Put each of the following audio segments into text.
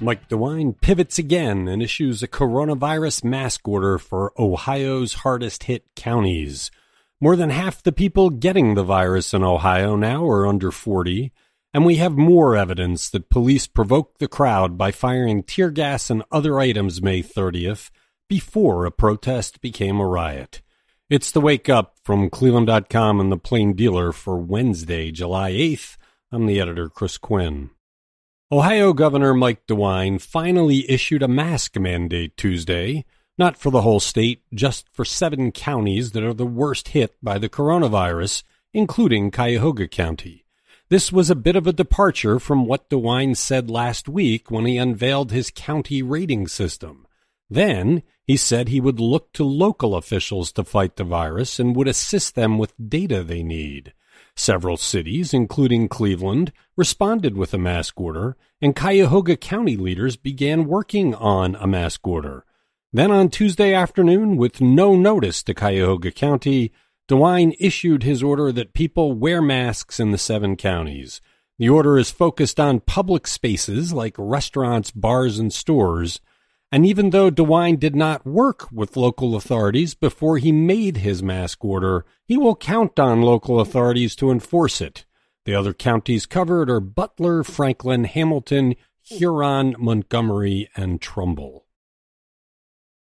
Mike DeWine pivots again and issues a coronavirus mask order for Ohio's hardest hit counties. More than half the people getting the virus in Ohio now are under 40, and we have more evidence that police provoked the crowd by firing tear gas and other items May 30th before a protest became a riot. It's the wake up from Cleveland.com and the Plain Dealer for Wednesday, July 8th. I'm the editor, Chris Quinn. Ohio Governor Mike DeWine finally issued a mask mandate Tuesday, not for the whole state, just for seven counties that are the worst hit by the coronavirus, including Cuyahoga County. This was a bit of a departure from what DeWine said last week when he unveiled his county rating system. Then he said he would look to local officials to fight the virus and would assist them with data they need. Several cities, including Cleveland, responded with a mask order, and Cuyahoga County leaders began working on a mask order. Then on Tuesday afternoon, with no notice to Cuyahoga County, DeWine issued his order that people wear masks in the seven counties. The order is focused on public spaces like restaurants, bars, and stores, and even though DeWine did not work with local authorities before he made his mask order, he will count on local authorities to enforce it. The other counties covered are Butler, Franklin, Hamilton, Huron, Montgomery, and Trumbull.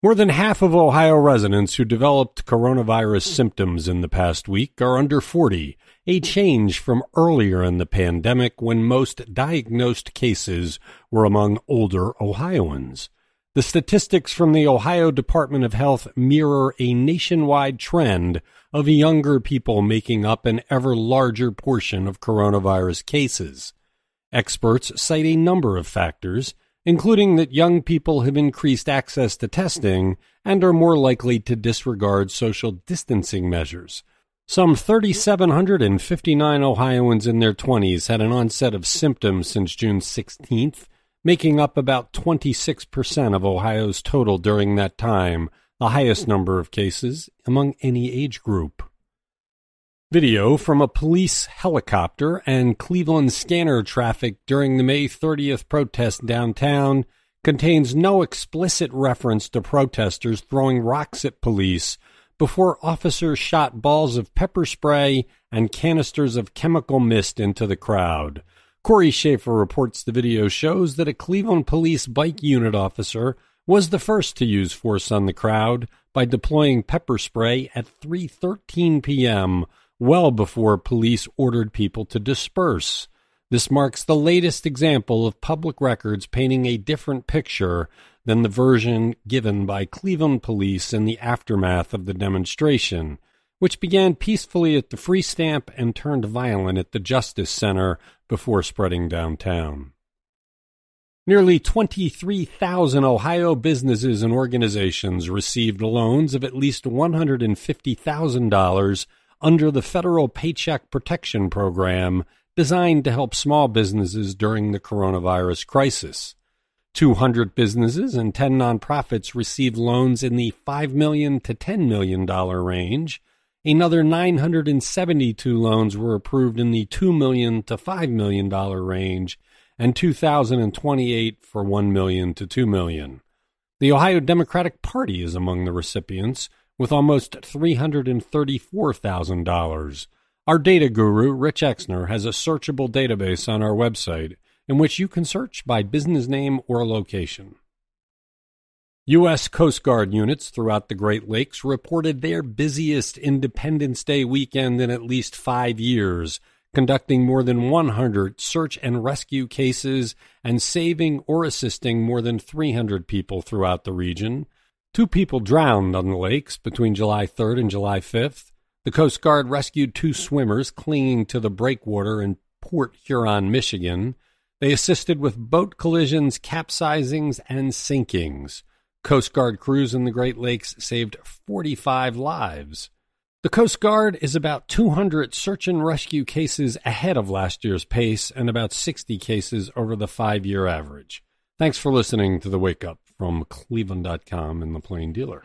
More than half of Ohio residents who developed coronavirus symptoms in the past week are under 40, a change from earlier in the pandemic when most diagnosed cases were among older Ohioans. The statistics from the Ohio Department of Health mirror a nationwide trend of younger people making up an ever larger portion of coronavirus cases. Experts cite a number of factors, including that young people have increased access to testing and are more likely to disregard social distancing measures. Some 3,759 Ohioans in their 20s had an onset of symptoms since June 16th, making up about 26% of Ohio's total during that time, the highest number of cases among any age group. Video from a police helicopter and Cleveland scanner traffic during the May 30th protest downtown contains no explicit reference to protesters throwing rocks at police before officers shot balls of pepper spray and canisters of chemical mist into the crowd. Cory Shaffer reports the video shows that a Cleveland police bike unit officer was the first to use force on the crowd by deploying pepper spray at 3:13 p.m., well before police ordered people to disperse. This marks the latest example of public records painting a different picture than the version given by Cleveland police in the aftermath of the demonstration which began peacefully at the Free Stamp and turned violent at the Justice Center before spreading downtown. Nearly 23,000 Ohio businesses and organizations received loans of at least $150,000 under the federal Paycheck Protection Program designed to help small businesses during the coronavirus crisis. 200 businesses and 10 nonprofits received loans in the 5 million to $10 million range, Another 972 loans were approved in the 2 million to $5 million range, and 2,028 for 1 million to 2 million. The Ohio Democratic Party is among the recipients, with almost $334,000. Our data guru, Rich Exner, has a searchable database on our website in which you can search by business name or location. U.S. Coast Guard units throughout the Great Lakes reported their busiest Independence Day weekend in at least five years, conducting more than 100 search and rescue cases and saving or assisting more than 300 people throughout the region. Two people drowned on the lakes between July 3rd and July 5th. The Coast Guard rescued two swimmers clinging to the breakwater in Port Huron, Michigan. They assisted with boat collisions, capsizings, and sinkings. Coast Guard crews in the Great Lakes saved 45 lives. The Coast Guard is about 200 search and rescue cases ahead of last year's pace and about 60 cases over the five year average. Thanks for listening to the Wake Up from Cleveland.com and the Plain Dealer.